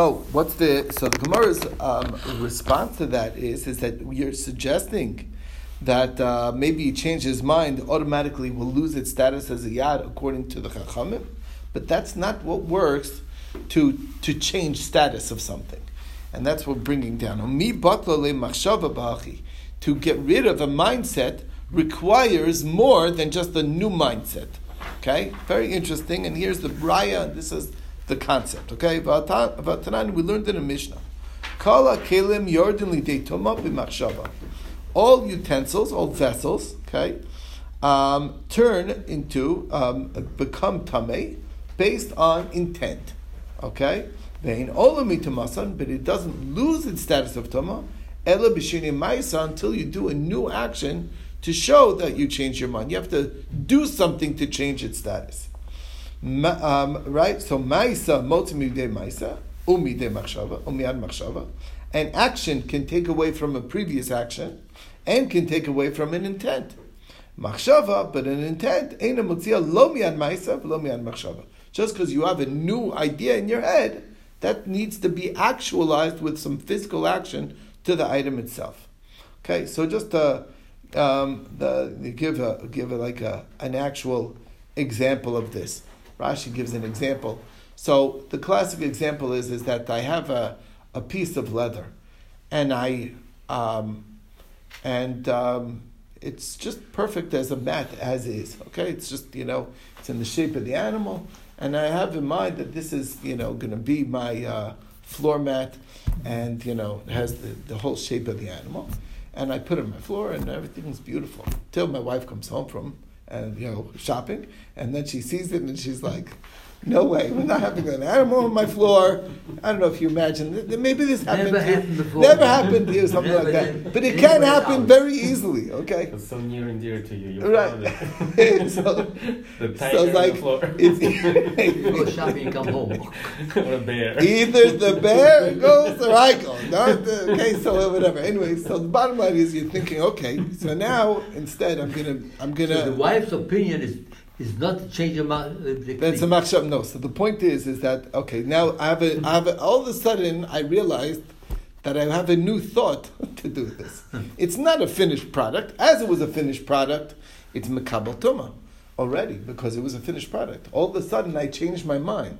Oh, what's the so the Gemara's um, response to that is is that you're suggesting that uh, maybe he changed his mind automatically will lose its status as a yad according to the Chachamim, but that's not what works to to change status of something, and that's what bringing down. To get rid of a mindset requires more than just a new mindset. Okay, very interesting. And here's the braya. This is the concept. Okay, Vatanan, we learned in a Mishnah. Kala kelim. All utensils, all vessels, okay, um, turn into um, become tamei based on intent. Okay, vein olamitomasan, but it doesn't lose its status of tama. Ela b'shini ma'isa until you do a new action to show that you change your mind. You have to do something to change its status. Um, right? So ma'isa motzimidei ma'isa umidei machshava umiyad machshava. An action can take away from a previous action and can take away from an intent. Machshava, but an intent ain't a mutzia lo miyad ma'isa lo miyad machshava. Just because you have a new idea in your head, that needs to be actualized with some physical action to the item itself. Okay, so just to um, the, give a give a, like a, an actual example of this. Rashi gives an example. So the classic example is, is that I have a, a piece of leather, and I um, and um, it's just perfect as a mat as is. Okay, it's just you know it's in the shape of the animal, and I have in mind that this is you know going to be my uh, floor mat, and you know it has the, the whole shape of the animal, and I put it on my floor, and everything's beautiful till my wife comes home from and you know shopping, and then she sees it and she's like, "No way, we're not having an animal on my floor." I don't know if you imagine. Maybe this happened. Never to you. happened before. Never happened to you, something Never like that. But it can happen else. very easily. Okay. It's so near and dear to you. You Right. found it. so, the so tiger it's like on the floor. You go shopping and come home. or a bear. either the bear goes or I go. Not the, okay, so whatever. Anyway, so the bottom line is you're thinking, okay, so now instead I'm gonna I'm gonna. So the wife's opinion is is not to change your mind. uh, the That's a machshava. No. So the point is, is that okay? Now I have a, I have a, all of a sudden I realized that I have a new thought to do this. It's not a finished product. As it was a finished product, it's mekabel tuma already because it was a finished product. All of a sudden I changed my mind.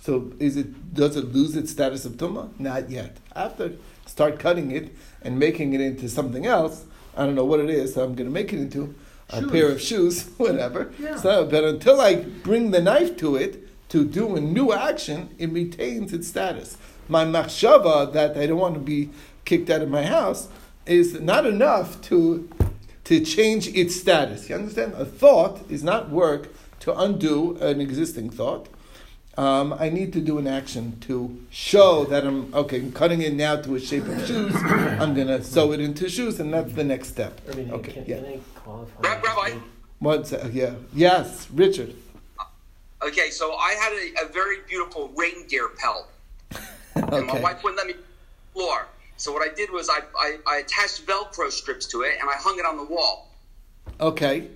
So is it does it lose its status of tuma? Not yet. After start cutting it and making it into something else. I don't know what it is. So I'm going to make it into a Shoes. pair of shoes, whatever. Yeah. So, but until I bring the knife to it to do a new action, it retains its status. My machshava that I don't want to be kicked out of my house is not enough to to change its status. You understand? A thought is not work to undo an existing thought. Um, I need to do an action to show that I'm okay. I'm cutting it now to a shape of shoes. I'm gonna sew it into shoes, and that's the next step. I mean, Okay, can, yeah. can I Rabbi? One sec, yeah, yes, Richard. Okay, so I had a, a very beautiful reindeer pelt, and my wife wouldn't let me floor. So what I did was I, I, I attached Velcro strips to it and I hung it on the wall. Okay.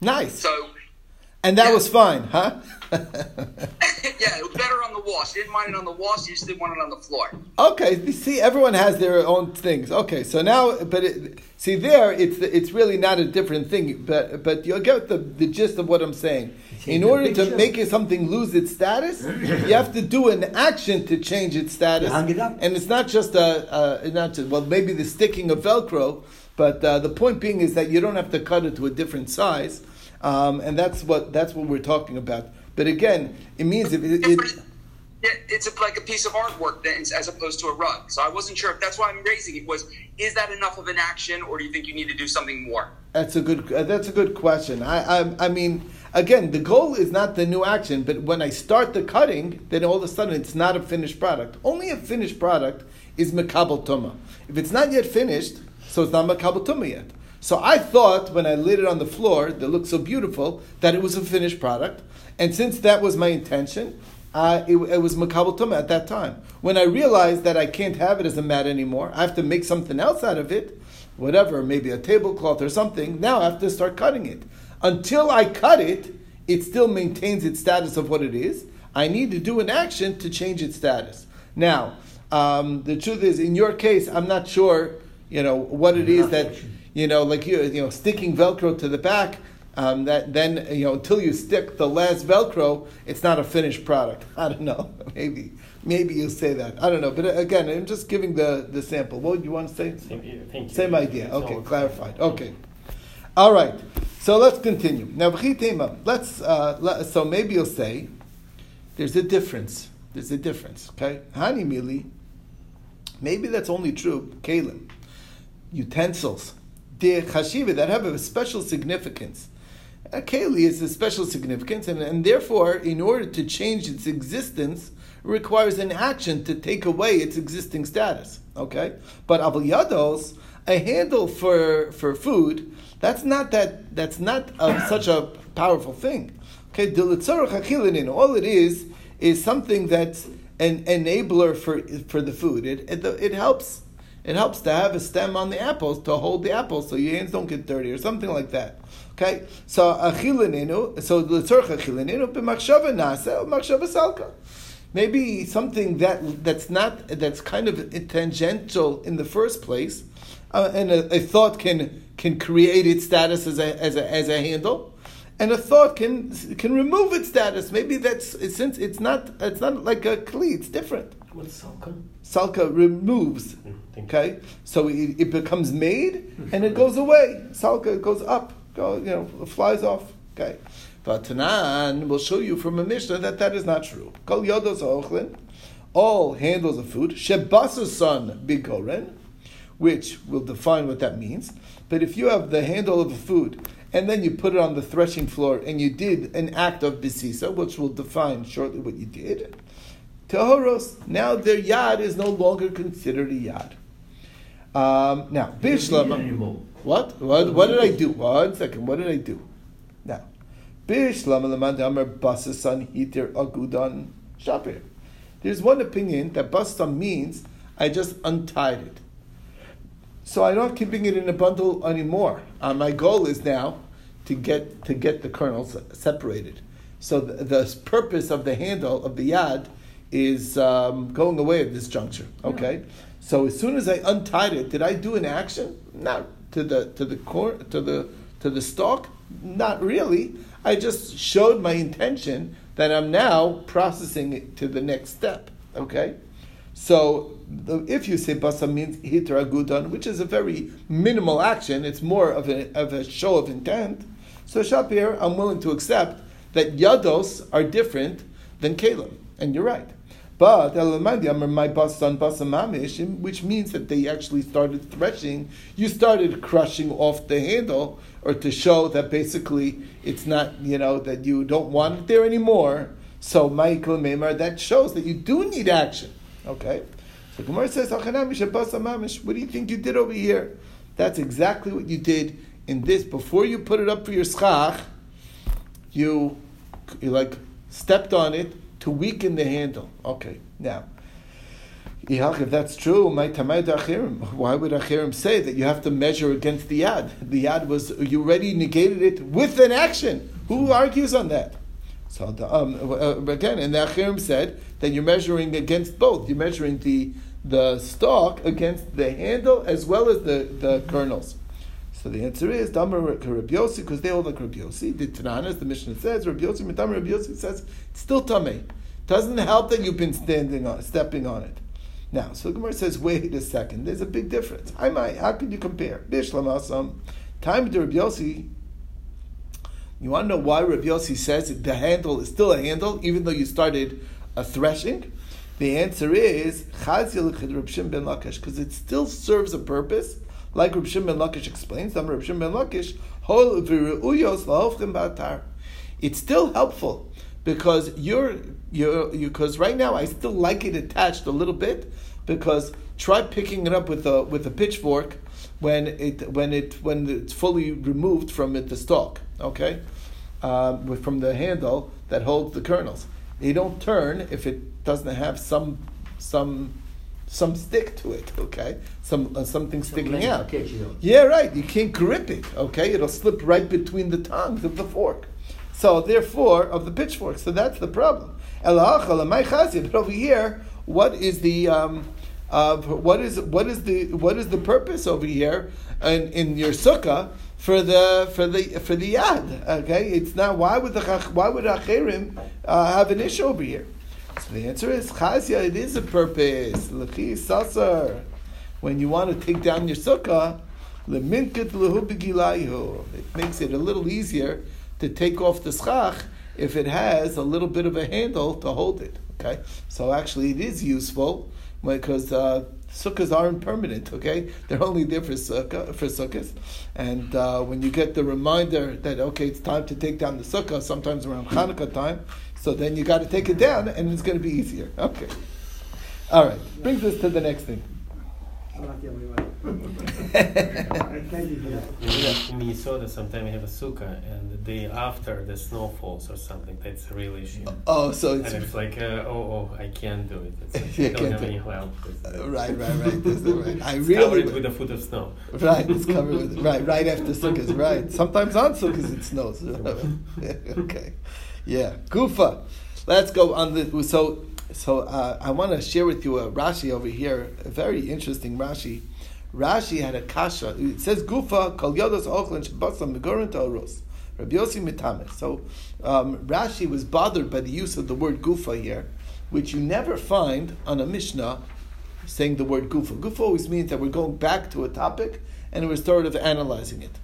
Nice. So And that Yeah. was fine, huh? yeah, it was better on the wall. She didn't mind it on the wall. She just didn't want it on the floor. okay. you See, everyone has their own things. Okay, so now, but it, see, there, it's it's really not a different thing. But but you'll get the, the gist of what I'm saying. In order to make it something lose its status, you have to do an action to change its status. You hung it up. And it's not just a, a not just well, maybe the sticking of Velcro, but uh, the point being is that you don't have to cut it to a different size, um, and that's what that's what we're talking about. But again, it means if it, it Yeah, it's a, like a piece of artwork then, as opposed to a rug. So I wasn't sure if that's why I'm raising it. Was is that enough of an action, or do you think you need to do something more? That's a good. Uh, that's a good question. I, I, I mean, again, the goal is not the new action, but when I start the cutting, then all of a sudden it's not a finished product. Only a finished product is mekabel tuma. If it's not yet finished, so it's not mekabel tuma yet. So I thought when I laid it on the floor that looked so beautiful that it was a finished product, and since that was my intention, uh, it, it was makabel at that time. When I realized that I can't have it as a mat anymore, I have to make something else out of it, whatever, maybe a tablecloth or something. Now I have to start cutting it. Until I cut it, it still maintains its status of what it is. I need to do an action to change its status. Now, um, the truth is, in your case, I'm not sure, you know, what it is that, you know, like you, you know, sticking Velcro to the back. Um, that then you know until you stick the last Velcro, it's not a finished product. I don't know. Maybe maybe you'll say that. I don't know. But uh, again, I'm just giving the, the sample. What would you want to say? Same, you. Same idea. Okay, clarified. Okay. All right. So let's continue. Now. Let's. Uh, let, so maybe you'll say, there's a difference. There's a difference. Okay. Hani mili. Maybe that's only true. Kalim, utensils, de chashiva that have a special significance. A keli is a special significance, and, and therefore, in order to change its existence, requires an action to take away its existing status. Okay, but avol yados, a handle for for food, that's not that that's not a, um, such a powerful thing. Okay, all it is is something that's an enabler for for the food. It it, it helps. It helps to have a stem on the apples to hold the apples so your hands don't get dirty or something like that. Okay, so achilinenu, so l'tzorch achilinenu b'machshava nasa machshava salka. Maybe something that that's not that's kind of tangential in the first place, uh, and a, a thought can can create its status as a, as a as a handle, and a thought can can remove its status. Maybe that's since it's not it's not like a kli, it's different. What's salka? Salka removes. Mm. Okay, so it, it becomes made and it goes away. Salka goes up, go you know, flies off. Okay, but Tanan will show you from a Mishnah that that is not true. Kol yodos ochlin, all handles of food. Shebasasan bigoren, which will define what that means. But if you have the handle of a food and then you put it on the threshing floor and you did an act of bisisa, which will define shortly what you did. Tehoros, now their yad is no longer considered a yad. Um, now, You don't need it Bishlam. What? What? What did I do? One second. What did I do? Now, Bishlam lemand amar basasan hitir agudan shapir. There's one opinion that basasan means I just untied it. So I'm not have keeping it in a bundle anymore. Uh, my goal is now to get to get the kernels separated. So the, the purpose of the handle of the yad is um, going away at this juncture. Okay. So as soon as I untied it, did I do an action? Not to the to the core to the to the stalk. Not really. I just showed my intention that I'm now processing it to the next step. Okay. So if you say basa means hitra gudan, which is a very minimal action, it's more of a, of a show of intent. So Shapir, I'm willing to accept that yados are different than kalim, and you're right. But elamandi my basan basa mamish, which means that they actually started threshing. You started crushing off the handle, or to show that basically it's not, you know, that you don't want it there anymore. So Michael Memar, that shows that you do need action. Okay? So Gemara says. What do you think you did over here? That's exactly what you did in this. Before you put it up for your schach, you, you like stepped on it to weaken the handle. Okay, now. If that's true, my. Why would achirim say that you have to measure against the yad? The yad was you already negated it with an action. Who argues on that? So the, um, uh, again, and the achirim said that you're measuring against both. You're measuring the the stalk against the handle as well as the, the kernels. So the answer is Damar Rabbi Yossi because they hold like Rabbi Yossi. The Tanana, as the Mishnah says, Mitamar Rabbi Yossi says it's still tamei. Doesn't help that you've been standing on, stepping on it. Now, so Gemara says, wait a second. There's a big difference. I might. How could you compare? Bishlam Asam, time to Rabbi Yossi. You want to know why Rabbi Yossi says the handle is still a handle, even though you started a threshing? The answer is because it still serves a purpose, like Reb Shimon Lakish explains. Some Reb Shimon Lakish. It's still helpful because you're you're because right now I still like it attached a little bit because try picking it up with a with a pitchfork when it when it when it's fully removed from it the stalk. Okay, um, from the handle that holds the kernels. They don't turn if it doesn't have some some some stick to it. Okay, some uh, something sticking out. to catch it on. Yeah, right. You can't grip it. Okay, it'll slip right between the tongs of the fork. So therefore, of the pitchfork. So that's the problem. Elacha lemay chazi. But over here, what is the um, uh, what is what is the what is the purpose over here in, in your sukkah for the for the for the yad? Okay, it's not why would the why would acherim uh, have an issue over here? So the answer is chazia. It is a purpose. L'chi sasar. When you want to take down your sukkah, leminket lehu. It makes it a little easier to take off the schach if it has a little bit of a handle to hold it. Okay, so actually it is useful because uh, sukkahs aren't permanent. Okay, they're only there for sukkah for sukkahs, and uh, when you get the reminder that okay, it's time to take down the sukkah, sometimes around Hanukkah time, so then you got to take it down, and it's going to be easier. Okay, all right, brings us to the next thing. In, in Minnesota, sometimes we have a sukkah, and the day after the snow falls or something, that's a real issue. Oh, so And it's it's like, uh, oh, oh, I can't do it. It's like, You I don't have do any help. Uh, right, right, right. This is right. I it's really covered with a foot of snow. Right, it's covered with right, right after sukkahs. Right, sometimes on sukkahs it snows. okay, yeah, Gufa. Let's go on the so so. Uh, I want to share with you a Rashi over here, a very interesting Rashi. Rashi had a kasha. It says Gufa kol yodas ochlan shebasam megorin toros. Rabbi Yossi mitame. So um, Rashi was bothered by the use of the word Gufa here, which you never find on a Mishnah saying the word gufa. Gufa always means that we're going back to a topic and we're sort of analyzing it.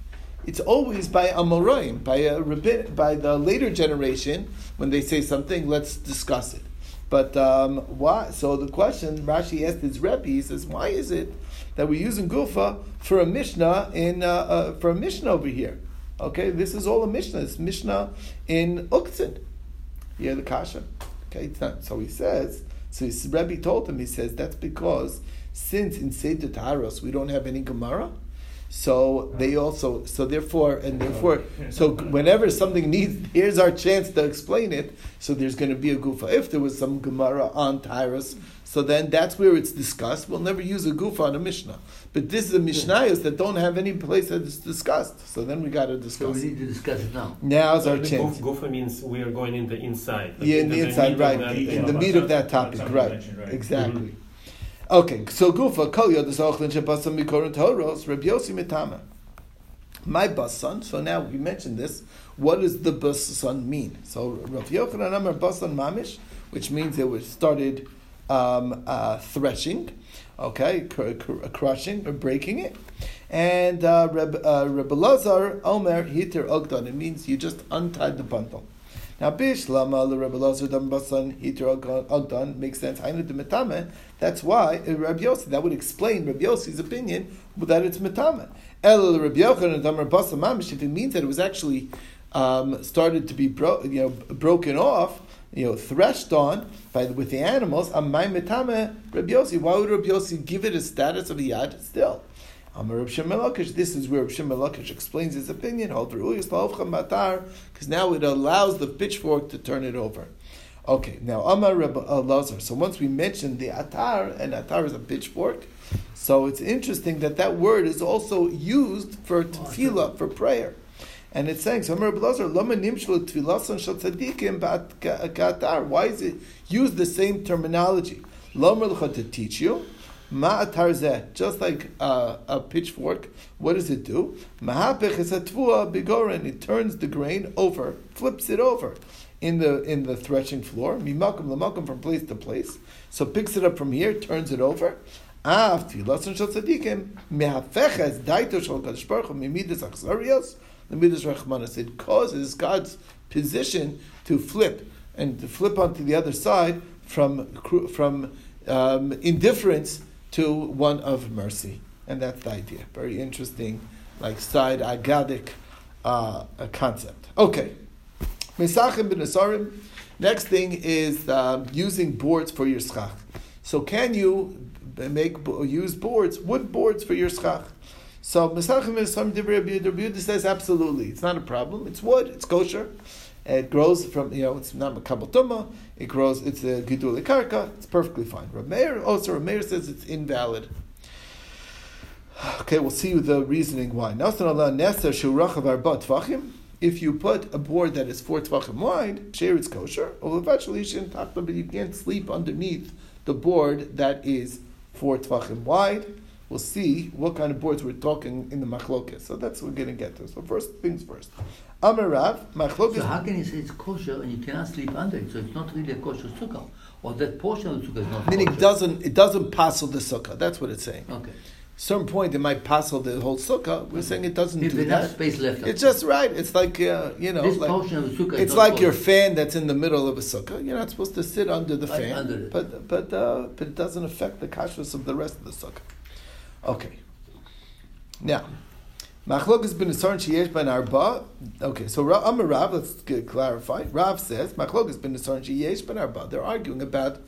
It's always by Amoraim, by a rabbin, by the later generation, when they say something, let's discuss it. But um, why? So the question Rashi asked his Rebbe, he says, why is it that we're using gufa for a Mishnah in uh, uh, for a Mishnah over here? Okay, this is all a Mishnah. It's Mishnah in Uktzin. Yeah, the kasha. Okay, it's not. So he says. So his Rebbe told him. He says that's because since in Seder Taharos we don't have any Gemara, so they also so therefore and therefore so whenever something needs here's our chance to explain it. So there's going to be a gufa. If there was some Gemara on Taharos, so then that's where it's discussed. We'll never use a gufa on a Mishnah. But this is a Mishnayos that don't have any place that it's discussed. So then we got to discuss. So discuss. we it. need to discuss it now. Now's our chance. guf- Gufa means we are going in the inside. like Yeah, in the meat inside, right, in the yeah, meat of that topic, some right, mention, right. exactly. Mm-hmm. Okay, so Gufa, Kol Yodas Ochlin Shebasam Mikorin Toros, Reb Yossi Mitama. My basan, so now we mentioned this, what does the basan mean? So Rav Yochanan Amar basan mamish, which means it was started um, uh, threshing, okay, cr- cr- crushing or breaking it. And uh, Reb, uh, Reb Elazar Omer Hiter Ogdon, it means you just untied the bundle. Now, Bish Lama the Rebbe Lazar Dam Basan Hiter Ogdan makes sense. Hainu de Metame. That's why uh, Rabbi Yossi. That would explain Rabbi Yossi's opinion that it's Metame. El Rabbi Yochanan Dam Basan Mamish. If it means that it was actually um, started to be bro- you know broken off, you know threshed on by with the animals. Amay Metame Rabbi Yossi. Why would Rabbi Yossi give it a status of yad still? Amar This is where Reb Shimon Lakish explains his opinion. Because now it allows the pitchfork to turn it over. Okay, now Amar Reb Lazar. So once we mentioned the atar, and atar is a pitchfork, so it's interesting that that word is also used for oh, tefillah, for prayer. And it's saying, so Amar Reb Lazar, Lama nimshlu tfilasan shal tzadikim ba'at. Why is it use the same terminology? Lama to teach you. Ma'atar zeh, just like uh, a pitchfork, what does it do? Mahapech is a bigoren. It turns the grain over, flips it over in the in the threshing floor. Mimakum lamakum from place to place. So picks it up from here, turns it over. Av tfilason shel tzadikim mehafeches daito shel kadosh baruch hu mimidas achzarios lemidas rachmanas. It causes God's position to flip and to flip onto the other side from from um, indifference to one of mercy, and that's the idea. Very interesting, like side agadic uh, concept. Okay, Mesachim ben Asarim. Next thing is um, using boards for your schach. So can you make use boards, wood boards for your schach? So Mesachim ben Asarim Rabbi says absolutely, it's not a problem. It's wood, it's kosher. It grows from, you know, it's not makabel. It grows, it's a gidul karka. It's perfectly fine. Rav Meir, oh, also Rav Meir says it's invalid. Okay, we'll see the reasoning why. If you put a board that is four tvachim wide, share it's kosher. But you can't sleep underneath the board that is four tvachim wide. We'll see what kind of boards we're talking in the machlokes. So that's what we're going to get to. So first things first. Amarav, machlokes. So how can you say it's kosher and you cannot sleep under it? So it's not really a kosher sukkah, or that portion of the sukkah is not Meaning kosher. it doesn't it doesn't passel the sukkah. That's what it's saying. Okay. Certain point it might passel the whole sukkah. We're saying it doesn't If do that. space left. It's just right. It's like uh, you know, This like, portion of the sukkah it's like your fan that's in the middle of a sukkah. You're not supposed to sit under the Right fan, under but but uh, but it doesn't affect the kashrus of the rest of the sukkah. Okay. Now, machlok has been a sarn sheyesh ben arba. Okay, so Ra- Amar Rav, let's get clarify. Rav says machlok has been a sarn sheyesh ben arba. They're arguing about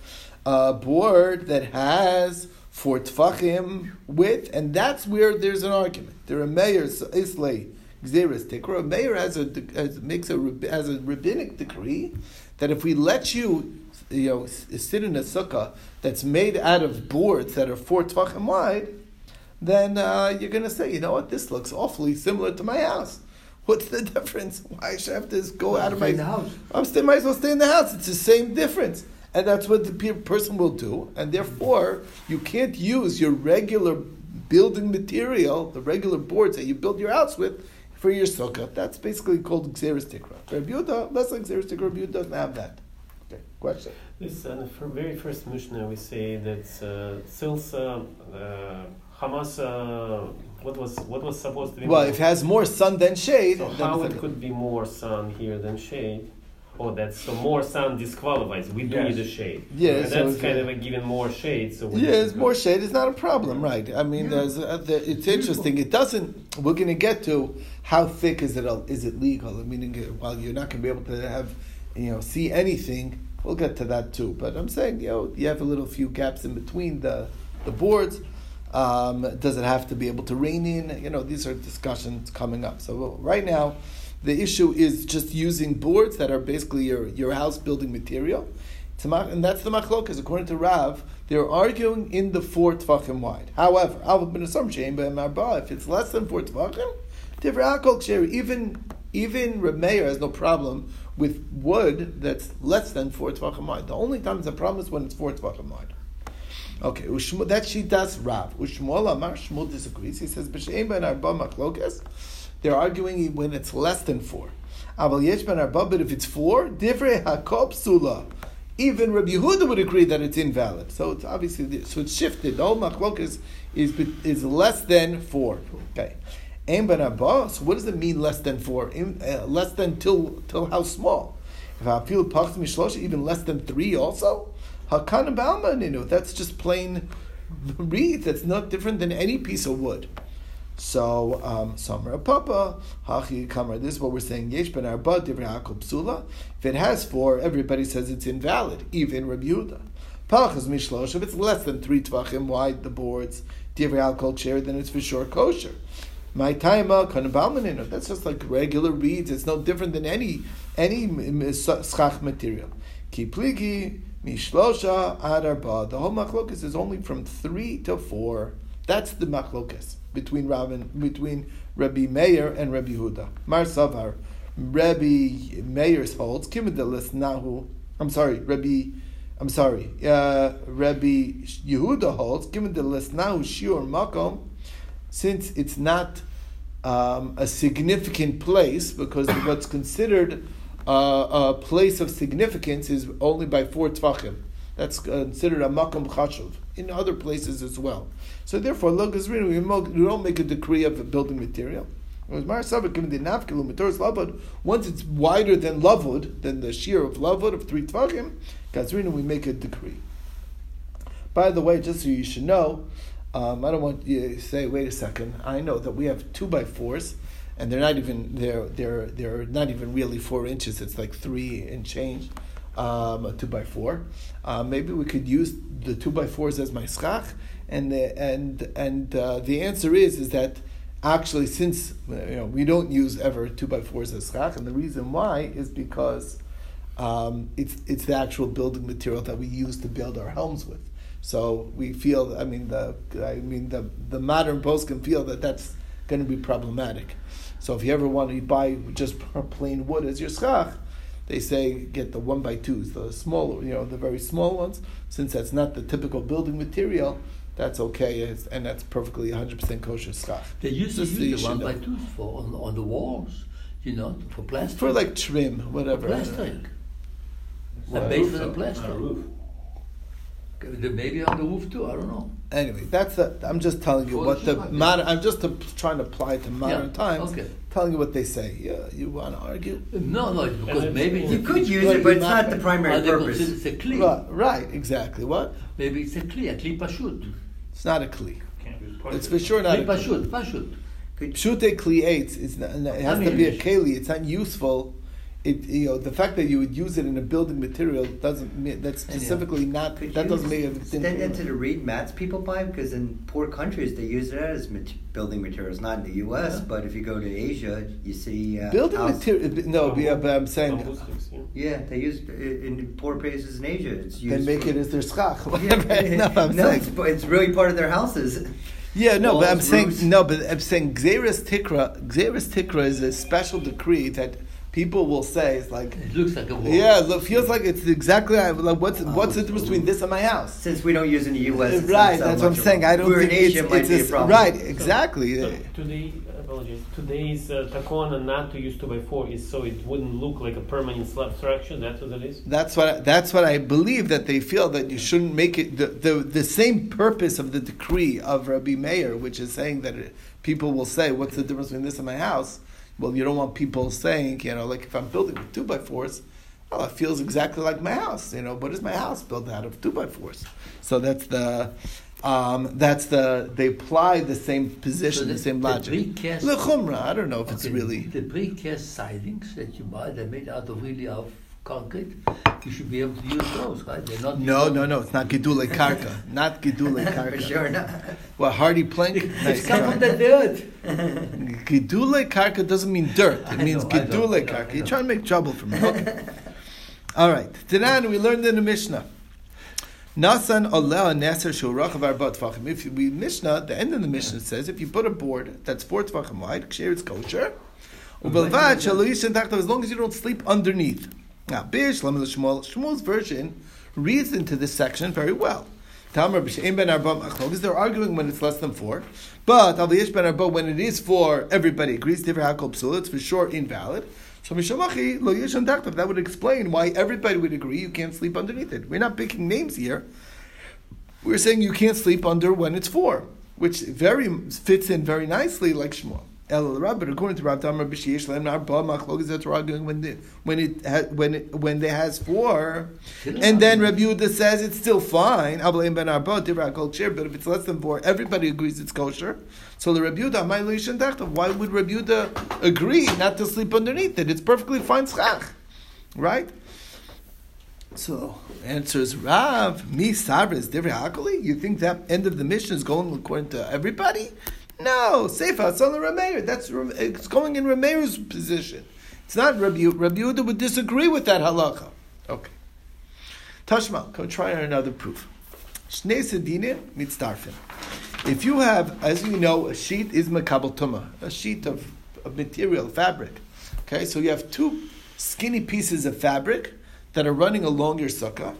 a board that has four tfachim width, and that's where there's an argument. There are mayors islay gzeres tikra. A mayor has a has, makes a has a rabbinic decree that if we let you you know sit in a sukkah that's made out of boards that are four tfachim wide, then uh, you're going to say, you know what, this looks awfully similar to my house. What's the difference? Why should I have to go Well, out of my house. I'm still might as well stay in the house. It's the same difference, and that's what the pe- person will do. And therefore, you can't use your regular building material, the regular boards that you build your house with, for your sukkah. That's basically called gzeres tikra. Rabbi Yehuda, less like gzeres tikra. Rabbi Yehuda doesn't have that. Okay, question. This on the very first Mishnah we say that uh, Silsa, uh, Hamas, uh, what was what was supposed to be? Well, more? if it has more sun than shade, so then how it's it could be more sun here than shade? Oh, that's so more sun disqualifies. We do Yes. need a shade. Yeah, and so that's kind of a given more shade. So we Yeah, it's more shade. It's not a problem, right? I mean, there's uh, the, it's interesting. It doesn't. We're going to get to how thick is it? Is it legal? Meaning, while you're not going to be able to have, you know, see anything. We'll get to that too. But I'm saying, you know, you have a little few gaps in between the the boards. Um, does it have to be able to rein in? You know, these are discussions coming up. So right now, the issue is just using boards that are basically your, your house building material. And that's the machlokas. According to Rav, they're arguing in the four tvachim wide. However, if it's less than four tvachim. Even even Reb Meir has no problem with wood that's less than four tvachim wide. The only time it's a problem is when it's four tvachim wide. Okay, that she does Rav. Ushmuel Amar Shmuel disagrees. He says b'shein ben arba machlokas. They're arguing when it's less than four. Aval yesh ben arba, but if it's four, divrei hakop sula. Even Rabbi Yehuda would agree that it's invalid. So it's obviously so it's shifted. Whole machlokas is is less than four. Okay. Ein ben arba. So what does it mean less than four? In, uh, less than till till how small? If I feel even less than three also. Hakana balma ninu. That's just plain reed. That's not different than any piece of wood. So, um, Samra Papa, Hachi Kamar, this is what we're saying. Yesh ben arba hakol psula. If it has four, everybody says it's invalid, even Rabbi Yehuda. Pachas mishlosh, if it's less than three tvachim wide, the boards, divrei alcohol chair, then it's for sure kosher. My taima kanabalmaninu. That's just like regular reeds. It's no different than any any schach material. Kipligi mishlosha Adarba. The whole machlokas is only from three to four. That's the machlokas between Rav and, between Rabbi Meir and Rabbi Huda. Mar Savar, Rabbi Meir's holds kimidalis nahu. I'm sorry, Rabbi. I'm sorry, uh, Rabbi Yehuda holds kimidalis nahu shiur makom since it's not um, a significant place, because what's considered uh, a place of significance is only by four tvachim. That's considered a makom chashuv in other places as well. So therefore, mo- we don't make a decree of a building material. Once it's wider than lavud, than the shear of lavud of three tvachim, gazrina we make a decree. By the way, just so you should know, um, I don't want you to say, wait a second. I know that we have two by fours, and they're not even they're they're they're not even really four inches. It's like three and change, um, a two by four. Uh, maybe we could use the two by fours as my schach, and the, and and uh, the answer is is that actually since you know we don't use ever two by fours as schach, and the reason why is because um, it's it's the actual building material that we use to build our homes with. So we feel, I mean, the I mean the the modern post can feel that that's going to be problematic. So if you ever want to buy just plain wood as your schach, they say get the one by twos, the smaller, you know, the very small ones. Since that's not the typical building material, that's okay, and that's perfectly 100% kosher schach. They used to use the one by twos for on, on the walls, you know, for plastering. For like trim, whatever. plastering. Well, The base for the On a roof. Maybe on the roof too. I don't know. Anyway, that's the, I'm just telling you For what the the Shabbat, modern. I'm just uh, trying to apply it to modern Yeah, times. okay. Telling you what they say. Yeah, you want to argue? No, no, it's because it's- maybe You could use it, but it's not- not the primary Well, they purpose. consider it's a kli. Right, right, exactly. What? Maybe it's a kli, a kli pashut. It's not a kli. Can't be part It's of for it. sure not a Kli kli. pashut, pashut. Pshute kli eitz. It's not, it has I to mean, be a it's- keli. It's not useful. It you know the fact that you would use it in a building material doesn't mean that's specifically not Could that doesn't make a extend it to the reed mats people buy because in poor countries they use it as mat- building materials. Not in the U.S., Yeah. but if you go to Asia, you see uh, building house- material. No, yeah, but I'm saying Bamboo sticks, yeah. Yeah, they use it in poor places in Asia. It's used. they make for- it as their schach. Yeah, no, I'm no, saying it's, it's really part of their houses. Yeah, no, but I'm Walls, saying no, but I'm saying Gzeres Tikra. Gzeres Tikra is a special decree that people will say is like, It looks like a wall. yeah, look, feels like it's exactly like what's what's the difference between this and my house? Since we don't use it in the U.S., Right, that's what I'm much of a- saying. I don't We're think in Asia, it's, might it's be a problem. right, exactly. So today, apologies. Today's uh, takona not to use two by four is so it wouldn't look like a permanent slab structure. That's what it is. That's what that's what I believe that they feel that you shouldn't make it the the, the same purpose of the decree of Rabbi Meir, which is saying that it, people will say, "What's the difference between this and my house?" Well, you don't want people saying, you know, like if I'm building with two by fours, well, it feels exactly like my house. You know, what is my house built out of two by fours? So that's the. Um, that's the they apply the same position, So the, same the logic. precast- Lechumra, I don't know if it's really. the precast sidings that you buy. They're made out of really of concrete. You should be able to use those, right? They're not. No, no, no. It's not Gedule Karka. Not Gedule Karka. For sure not. Well, HardiePlank. It's Nice. from the dirt. Gedule Karka doesn't mean dirt. It means know, I know, Gedule Karka. You're trying to make trouble for me. Okay. All right. Tanan, we learned in the Mishnah. Nasan oleh neser shurach of arbat tvachim. If we Mishnah, the end of the Mishnah says, if you put a board that's four tvachim wide, ksher it's kosher. Ubelvad shalo yishen tachtav, as long as you don't sleep underneath. Now, Bish Shmuel, Shmuel's version reads into this section very well. They're arguing when it's less than four, but when it is four, everybody agrees. It's for sure invalid. So. That would explain why everybody would agree you can't sleep underneath it. We're not picking names here. We're saying you can't sleep under when it's four, which very fits in very nicely like Shmuel. El Rab, but according to Rab Tamar b'sheyesh lehem arba machlokes, arguing when the when it when it when there has four, and then Rabbi Yehuda says it's still fine. Ableim ben arba different hakol kosher, but if it's less than four, everybody agrees it's kosher. So the Rabbi Yehuda, my leishan tachtav. Why would Rabbi Yehuda agree not to sleep underneath it? It's perfectly fine schach, right? So answers Rav, me sabres different hakoli. You think that end of the Mishnah is going according to everybody? No, Seifa Asala Rameir. That's it's going in Rameir's position. It's not Rabbi. Rabbi Yehuda would disagree with that halacha. Okay. Tashma, go try another proof. Shnei sedine mitzdarfin. If you have, as you know, a sheet is makabel tuma, a sheet of, of material, fabric. Okay, so you have two skinny pieces of fabric that are running along your sukkah.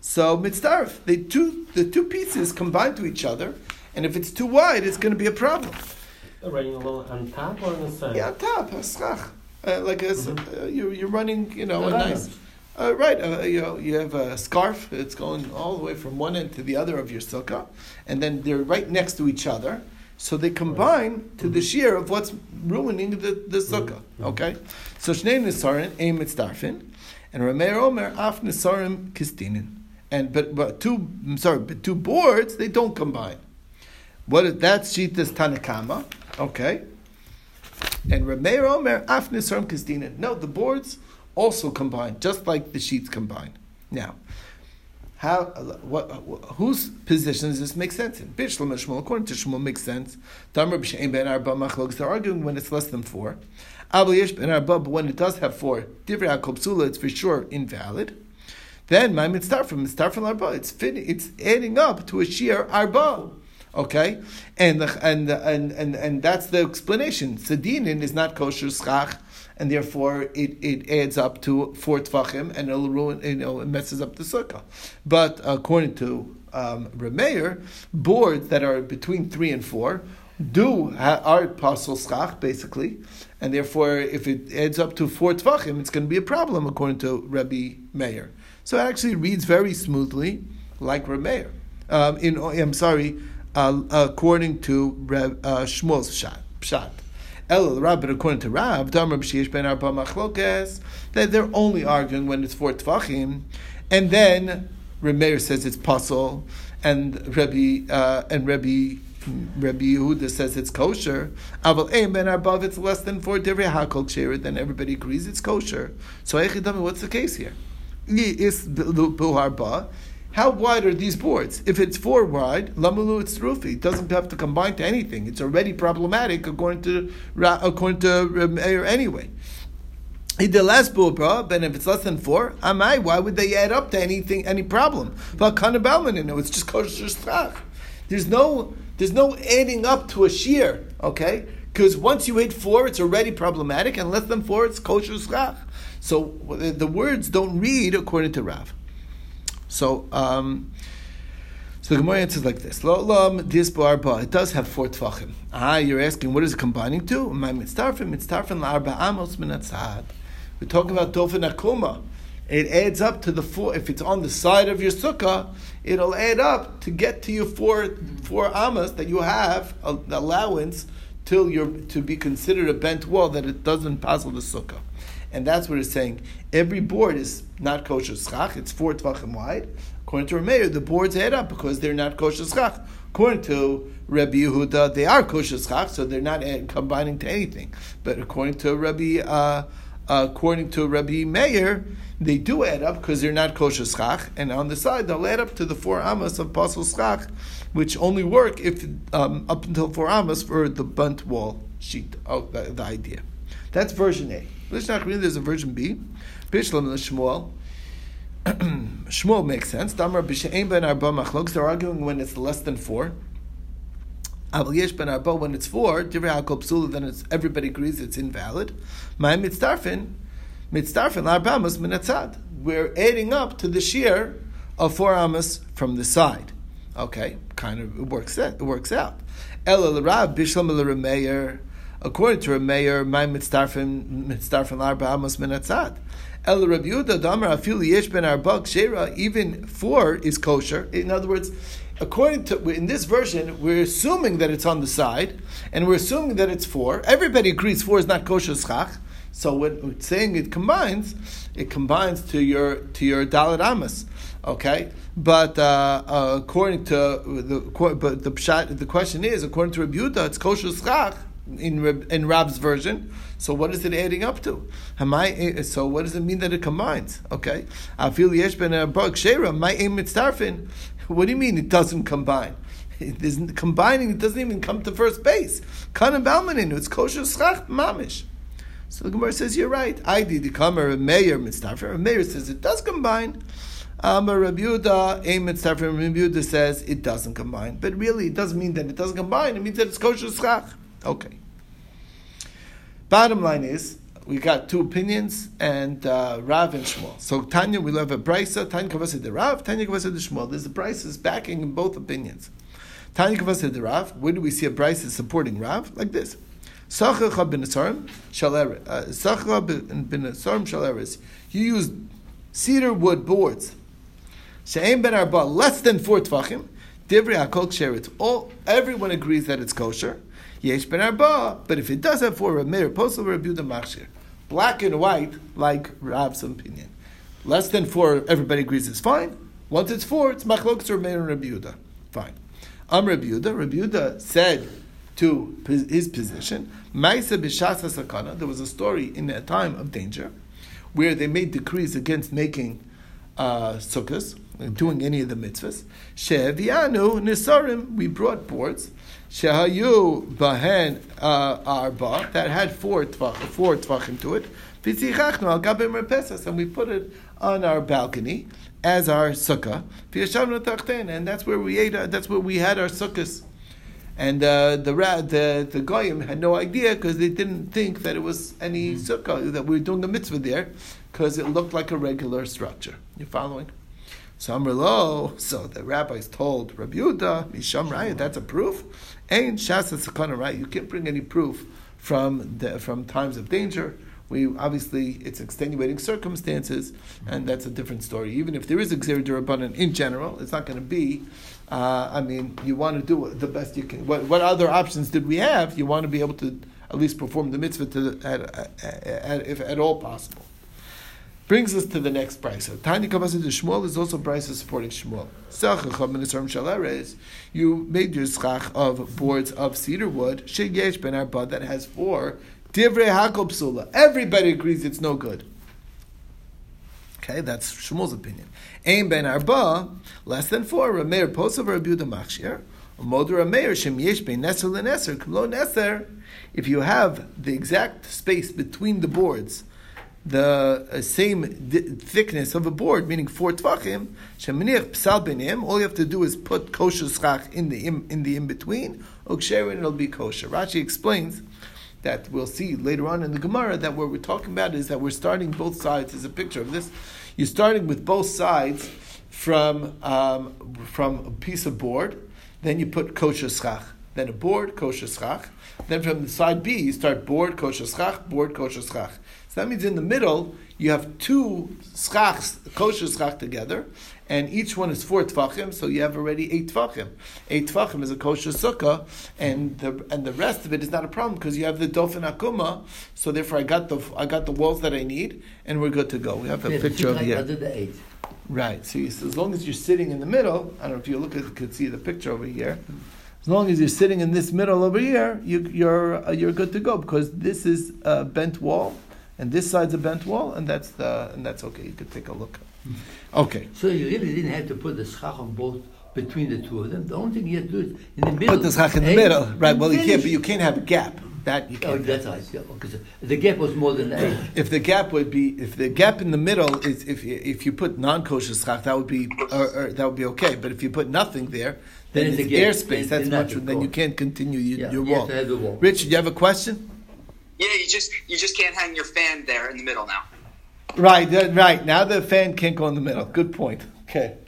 So mitzdarf, they two the two pieces combine to each other, and if it's too wide, it's going to be a problem. Running along on top or on the side? Yeah, on top, a. Uh, like a, uh, you're, you're running, you know, a nice. Uh, right, uh, you know, you have a scarf. It's going all the way from one end to the other of your sukkah, and then they're right next to each other. So they combine to the shear of what's ruining the, the sukkah. Okay, so shnei nisarin aim mitzdarfin, and Rameir Omer af nisarim kistinin. And but but two I'm sorry, but two boards they don't combine. What is that sheet is Tanakama? Okay. And Rameir Omer af nisarim kistinin. No, the boards also combine, just like the sheets combine. Now, how, what, whose position does this make sense in? Bishlam Shmuel, according to Shmuel, makes sense. Damar b'shein ben arba machlokes. They're arguing when it's less than four. Abel yesh ben arba, but when it does have four, divrei hakol it's for sure invalid. Then my mitzvah from arba, it's fit, it's adding up to a shear arba. Okay, and the, and and and and that's the explanation. Sedinin is not kosher schach, and therefore it, it adds up to four tvachim, and it'll ruin, you know, it messes up the sukkah. But according to um, Remeir, boards that are between three and four do are pasul schach basically, and therefore if it adds up to four tvachim, it's going to be a problem according to Rabbi Meir. So it actually reads very smoothly, like Remeir. Um, in I'm sorry, according to Reb, uh, Shmuel's pshat. El Rab, but according to Rab, Ben Arba Machlokes, that they're only arguing when it's four tvachim, and then Remeir says it's pasul, and Rabbi uh, and Rabbi Rabbi Yehuda says it's kosher. Aval ben if it's less than four hakol then everybody agrees it's kosher. So Echidami, what's the case here? Is. How wide are these boards? If it's four wide, lamulu it's rufi. It doesn't have to combine to anything. It's already problematic according to according to uh, Meir anyway. He did less but if it's less than four, amai, why would they add up to anything, any problem? But kana balman, it's just kosher schach. There's no there's no adding up to a shear, okay? Because once you hit four, it's already problematic, and less than four, it's kosher schach. So uh, the words don't read according to Rav. So, um, so the Gemara answers like this: Lo lam dis barba. It does have four tefachim. Ah, you're asking what is it combining to? My mitzdarfim, mitzdarfim la'arba amos minatzad. We're talking about dofen akuma it adds up to the four. If it's on the side of your sukkah, it'll add up to get to your four four amas that you have a, allowance till you're to be considered a bent wall that it doesn't passel the sukkah, and that's what it's saying. Every board is not kosher schach. It's four tvachim wide. According to Rameir, the boards add up because they're not kosher schach. According to Rabbi Yehuda, they are kosher schach, so they're not combining to anything. But according to Rabbi, uh, uh, according to Rabbi Meir they do add up because they're not kosher schach, and on the side they'll add up to the four amas of pasul schach, which only work if um, up until four amas for the bunt wall sheet. Oh, the, the idea. That's version A. There's a version B. Bishlam Shmuel. Shmuel makes sense. Damar b'she'en ben arba machlok. They're arguing when it's less than four. Ben arba when it's four. Psula. Then it's everybody agrees it's invalid. We're adding up to the shear of four amas from the side. Okay, kind of it works out. It works out. L'rab bishlam l'remeyer. According to Remeir, my mitzdarfin mitzdarfin la'arbamas minatzad. El Rabbi Yehuda Damar Yesh Ben Arbak Shera. Even four is kosher. In other words, according to in this version, we're assuming that it's on the side, and we're assuming that it's four. Everybody agrees four is not kosher schach. So when we're saying it combines, it combines to your to your dalit amas, okay. But uh, uh, according to the but the pshat, the question is according to Rabbi it's kosher schach in in Rab's version. So what is it adding up to? Am I, so what does it mean that it combines? Okay, I feel yesh ben shera my aim mitzdarfin. What do you mean it doesn't combine? It isn't combining. It doesn't even come to first base. Kanan balmanin. It's kosher schach mamish. So the Gemara says, you're right. I did the Kamer Meir Mitzdarfer. Meir says it does combine. Um, Rabbi Yehuda, a Mitzdarfer, Rabbi Yehuda says it doesn't combine. But really, it doesn't mean that it doesn't combine. It means that it's kosher schach. Okay. Bottom line is, we got two opinions and uh, Rav and Shmuel. So Tanya, we love a brisa. Tanya kavased the Rav. Tanya kavased the Shmuel. There's a brisa backing in both opinions. Tanya kavased the Rav. Where do we see a brisa supporting Rav? Like this. Sachacha bin Asarim shaleres. Sachacha bin Asarim shaleres. You use cedar wood boards. She'em ben arba less than four tvachim. Divrei hakol sheretz. All everyone agrees that it's kosher. Yesh ben arba, but if it does have four, Rameir posel Rabuda machshir. Black and white, like Rav's opinion. Less than four, everybody agrees it's fine. Once it's four, it's machlokes or Meir and Rabuda. Fine. I'm Rabuda. Rabuda said to his position. Maisa b'shasa sakana. There was a story in a time of danger where they made decrees against making uh, sukkahs, doing any of the mitzvahs. She'evianu nisarim. We brought boards. Shehayu bahen uh, arba that had four tvach, four tvachim to it. V'tzichachnu al gabim and we put it on our balcony as our sukkah. And that's where we ate. That's where we had our sukkahs. And uh, the ra- the the goyim had no idea because they didn't think that it was any sukkah that we were doing a mitzvah there because it looked like a regular structure. You following? So Amrlo, so the rabbis told Rabbi Yehuda, Misham Raya, that's a proof. Ain't Shasa Sakana right? You can't bring any proof from the, from times of danger. We obviously it's extenuating circumstances, and that's a different story. Even if there is a Xer Durabanan in general, it's not going to be. Uh, I mean, you want to do the best you can. What, what other options did we have? You want to be able to at least perform the mitzvah to at, at, at, if at all possible. Brings us to the next brisa. Tiny Kabbalah to Shmuel is also brisa supporting Shmuel. You made your schach of boards of cedar wood. Sheyesh ben arba that has four. Divrei hakol psula. Everybody agrees it's no good. Okay, that's Shmuel's opinion. Aim ben arba less than four. Rameir posav Rabbi Machshir. If you have the exact space between the boards the uh, same thickness of a board, meaning four tvachim, shemenich psal benim, all you have to do is put kosher schach in the in, in the in between, uksherin it'll be kosher. Rashi explains that we'll see later on in the Gemara that what we're talking about is that we're starting both sides. There's a picture of this. You're starting with both sides from um, from a piece of board, then you put kosher schach, then a board kosher schach, then from the side B you start board kosher schach, board kosher schach. So that means in the middle you have two schachs, kosher schach together, and each one is four tfachim, so you have already eight tfachim. Eight tfachim is a kosher sukkah, and the and the rest of it is not a problem because you have the dofen akuma. So therefore, I got the I got the walls that I need, and we're good to go. We have a Yeah, picture of. The eight. Right. So you, as long as you're sitting in the middle, I don't know if you look at could see the picture over here. As long as you're sitting in this middle over here, you, you're uh, you're good to go because this is a bent wall, and this side's a bent wall, and that's the and that's okay. You could take a look. Okay. So you really didn't have to put the schach of both between the two of them. The only thing you had to do is in the middle. Put the schach in the middle, right? Well, you can't, but you can't have a gap. That you can't. Oh, that's right. Yeah, because the gap was more than eight. If the gap would be, if the gap in the middle is, if you- if you put non-kosher schach, that would be, or, or that would be okay. But if you put nothing there, then Then it's a airspace. Then- That's then much. Then you can't continue your, Yeah, your you have wall. have the wall. Richard, you have a question? Yeah, you just you just can't hang your fan there in the middle now. Right, right. Now the fan can't go in the middle. Good point. Okay.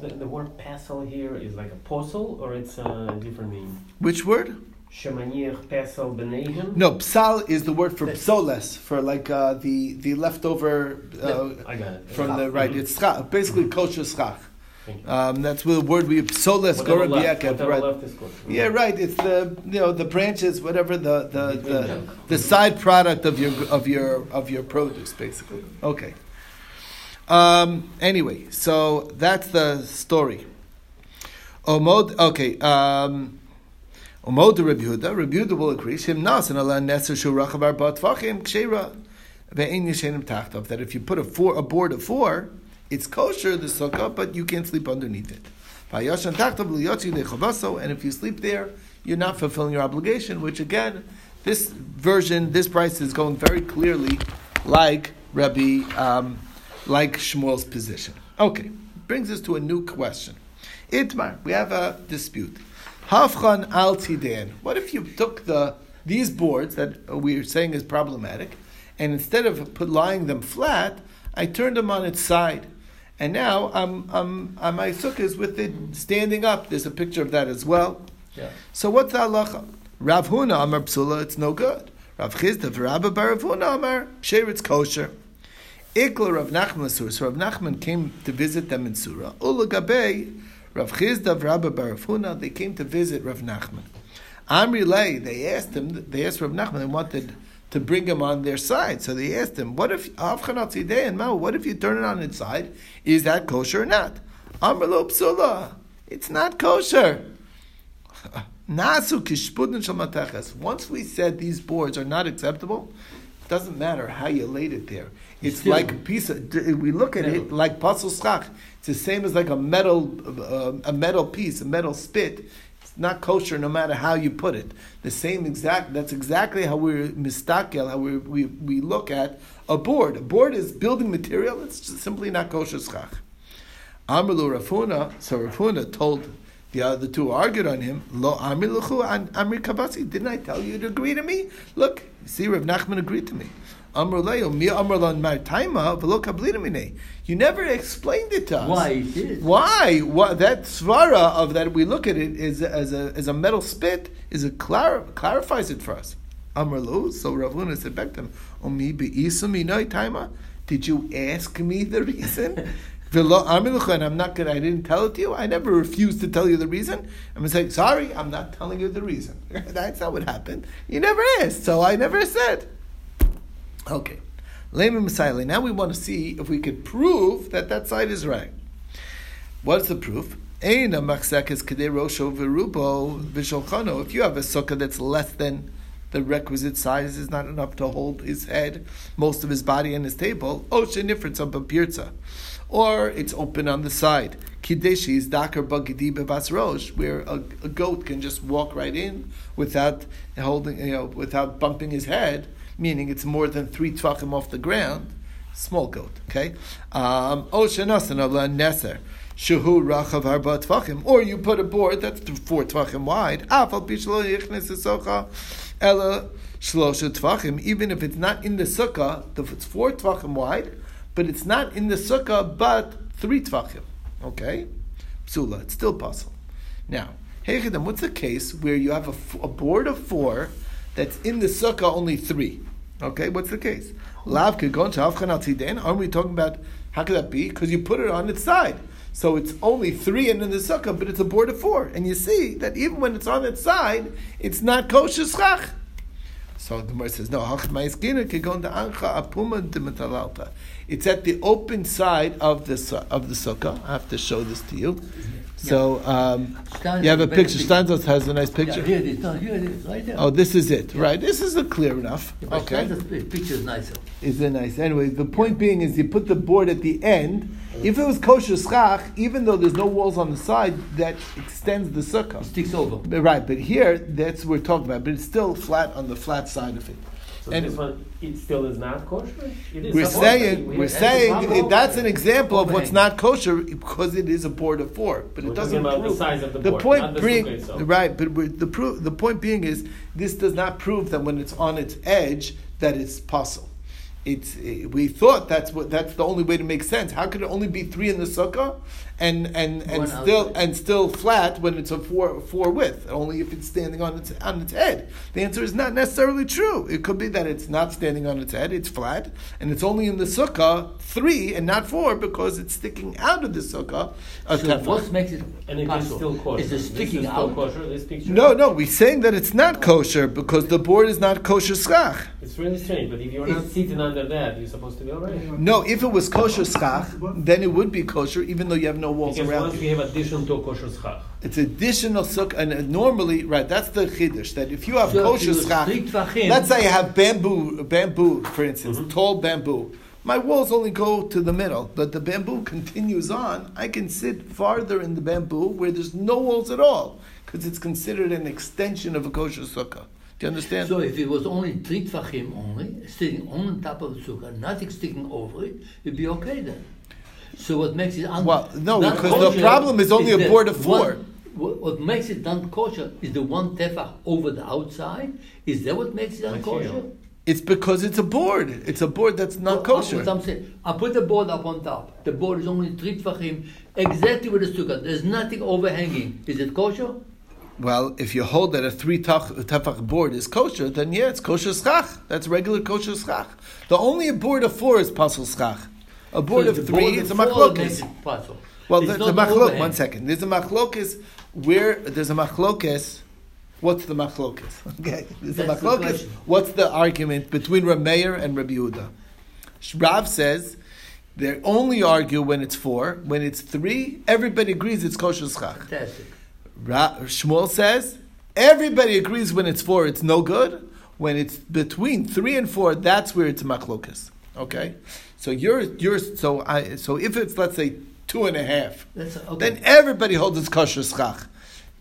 The, the word pesel here is like a posel, or it's a different name? Which word? Shemanir pesel benehim? No, psal is the word for psoles, for like uh, the the leftover uh, I got it. from the right. It's schach, basically kosher schach. Um, that's the word we psoles Whatever gora left, biyakev, whatever right? left is good. Yeah, right. It's the you know the branches, whatever the the, the, the side product of your of your of your produce, basically. Okay. Um, anyway, so that's the story. Omod. Okay. Um, Omod Rabbi Yehuda. Rabbi Yehuda will agree. Shim nas and Allah neser shu rachavar bat tvachim kshera ve'ein yishenim tachtov. That if you put a four a board of four, it's kosher the sukkah, but you can't sleep underneath it. And if you sleep there, you're not fulfilling your obligation. Which again, this version, this price is going very clearly like Rabbi, um, like Shmuel's position. Okay, brings us to a new question. Itmar, we have a dispute. Hafchan al tidan. What if you took the these boards that we're saying is problematic, and instead of put, lying them flat, I turned them on its side, and now I'm, I'm, I'm my sukkah is with it standing up. There's a picture of that as well. Yeah. So what's the halacha? Rav Huna Amar Psula, it's no good. Rav Chisda Rabba Bar Rav Huna Amar Sher, it's kosher. Ikla Rav Nachman Sura. So Rav Nachman came to visit them in Surah. Ula Gabei Rav Chisda Rabba Bar Rav Huna. They came to visit Rav Nachman. Amri Lei. They asked him. They asked Rav Nachman. They wanted to bring him on their side. So they asked him, "What if and Mao? What if you turn it on its side? Is that kosher or not?" Amr Lo Psula. It's not kosher. Nasu kishpudin shel mateches. Once we said these boards are not acceptable, it doesn't matter how you laid it there. It's Still- like a piece of. We look at it like puzzle schach. It's the same as like a metal, uh, a metal piece, a metal spit. Not kosher no matter how you put it. The same exact. That's exactly how we're mistakel. How we, we we look at a board. A board is building material. It's simply not kosher schach. Amalu Rav Huna. So Rav Huna told The other two argued on him. Lo Amri Luchu and Amri Kabasi. Didn't I tell you to agree to me? Look, see, Rav Nachman agreed to me. Amr Leo, mi Amr Lan Martaima, v'lo kablina mine. You never explained it to us. Why it is? Why? What that svara of that we look at it is as a as a metal spit is a clar, clarifies it for us. So Rav Huna said back to him, Omi be'isumi no taima. Did you ask me the reason? And I'm not gonna. I didn't tell it to you. I never refused to tell you the reason. I'm gonna say sorry. I'm not telling you the reason. That's not what happened. You never asked, so I never said. Okay. Now we want to see if we could prove that that side is right. What's the proof? If you have a sukkah that's less than the requisite size, is not enough to hold his head, most of his body, and his table. Or it's open on the side. Kideshi is dakar bagidi bevas rosh, where a, a goat can just walk right in without holding, you know, without bumping his head meaning it's more than three tvachim off the ground, small goat, okay? Um, tvachim. Or you put a board that's four tvachim wide. Even if it's not in the sukkah, if it's four tvachim wide, but it's not in the sukkah, but three tvachim. Okay? Psula, it's still possible. Now, Hechidam, what's the case where you have a, a board of four that's in the sukkah only three? Okay, what's the case? Lav kegon shavchan al tziden. Aren't we talking about how could that be? Because you put it on its side, so it's only three and in the sukkah, but it's a board of four, and you see that even when it's on its side, it's not kosher schach. So the Gemara says, no, it's at the open side of the of the sukkah. I have to show this to you. So um, you have a picture. Steinsaltz has a nice picture. Yeah, here it is. No, here it is, right there. Oh, this is it, right? This is a clear enough. Yeah, okay, Steinsaltz picture is nicer. is it nice? Anyway, the point being is you put the board at the end. If it was kosher schach, even though there's no walls on the side, that extends the sukkah. It sticks over. Right, but here that's what we're talking about. But it's still flat on the flat side of it. So And- this one, it still is not kosher? It is We're supposed to be. saying We we're saying that's that's an example of what's not kosher because it is a board of four, but We're it doesn't the prove size of the board, point the being itself. right, but the pro- the point being is this does not prove that when it's on its edge that it's possible. It's eh, we thought that's what that's the only way to make sense. How could it only be three in the sukkah and and and One still outside. and still flat when it's a four four width? Only if it's standing on its on its head. The answer is not necessarily true. It could be that it's not standing on its head; it's flat, and it's only in the sukkah three and not four because it's sticking out of the sukkah. A So tefach. what makes it And it is possible? still kosher. Is it This sticking is still out? kosher, this picture? No, no, we're saying that it's not kosher because the board is not kosher schach. It's really strange, but if you're not sitting under that, you're supposed to be alright. No, if it was kosher schach, then it would be kosher, even though you have no walls Because around once you. have addition to a kosher schach. It's additional sukkah, and uh, normally, right? That's the chiddush. That if you have So if kosher you schach, let's say you have bamboo, bamboo, for instance, Mm-hmm. tall bamboo. My walls only go to the middle, but the bamboo continues on. I can sit farther in the bamboo where there's no walls at all, because it's considered an extension of a kosher sukkah. Do you understand? So if it was only three tvachim only, sitting on top of the sukkah, nothing sticking over it, it'd be okay then. So what makes it un- Well, no, because the problem is only a board of four. one- what, what makes it non kosher is the one tefach over the outside. Is that what makes it non kosher? It's because it's a board. It's a board that's not kosher. What I'm saying, I put the board up on top. The board is only three tvachim, exactly where the sukkah. There's nothing overhanging. Is it kosher? Well, if you hold that a three tach- tefach board is kosher, then yeah, it's kosher schach. That's regular kosher schach. The only board of four is pasul schach. A board So of three is a of four makes machlokes. Well, there's a machlok. One second. There's a machlokes where there's a machlokes. What's the machlokes? Okay, there's a That's the What's the argument between Rameir and Rabbi Yehuda? Rav says they only argue when it's four. When it's three, everybody agrees it's kosher schach. Fantastic. Ra- Shmuel says everybody agrees when it's four, it's no good. When it's between three and four, that's where it's machlokas. Okay, so you're you're so I so if it's let's say two and a half, That's okay. then everybody holds it's kosher schach.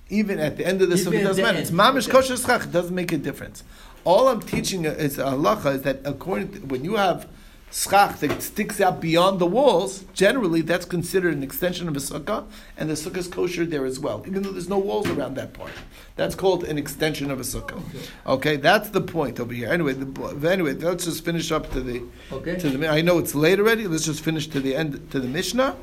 Even at the end of the sukkah, it doesn't matter. end, It's mamish okay. kosher schach. It doesn't make a difference. All I'm teaching is uh, halacha is that according to, when you have schach that sticks out beyond the walls, generally that's considered an extension of a sukkah, and the sukkah is kosher there as well, even though there's no walls around that part. That's called an extension of a sukkah. Okay, that's the point over here. Anyway, the, anyway, let's just finish up to the. Okay. To the, I know it's late already. Let's just finish to the end to the Mishnah.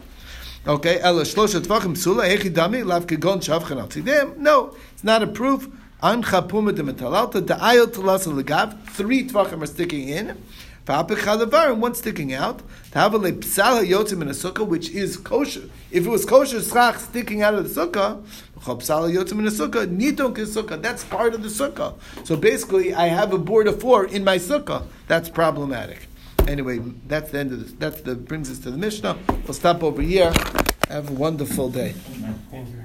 Okay, ela shlosha tvachim psula hechi dami lav shavchan al tzidem. No, it's not a proof. An chapuma de metalalta da'ayot telas legav. Three tvachim are sticking in. One sticking out. To have a lepsala yotzim in a sukkah, which is kosher. If it was kosher schach sticking out of the sukkah, psala yotzim in a sukkah, niton sukkah. That's part of the sukkah. So basically, I have a board of four in my sukkah. That's problematic. Anyway, that's the end of this. That's the brings us to the Mishnah. We'll stop over here. Have a wonderful day. Thank you.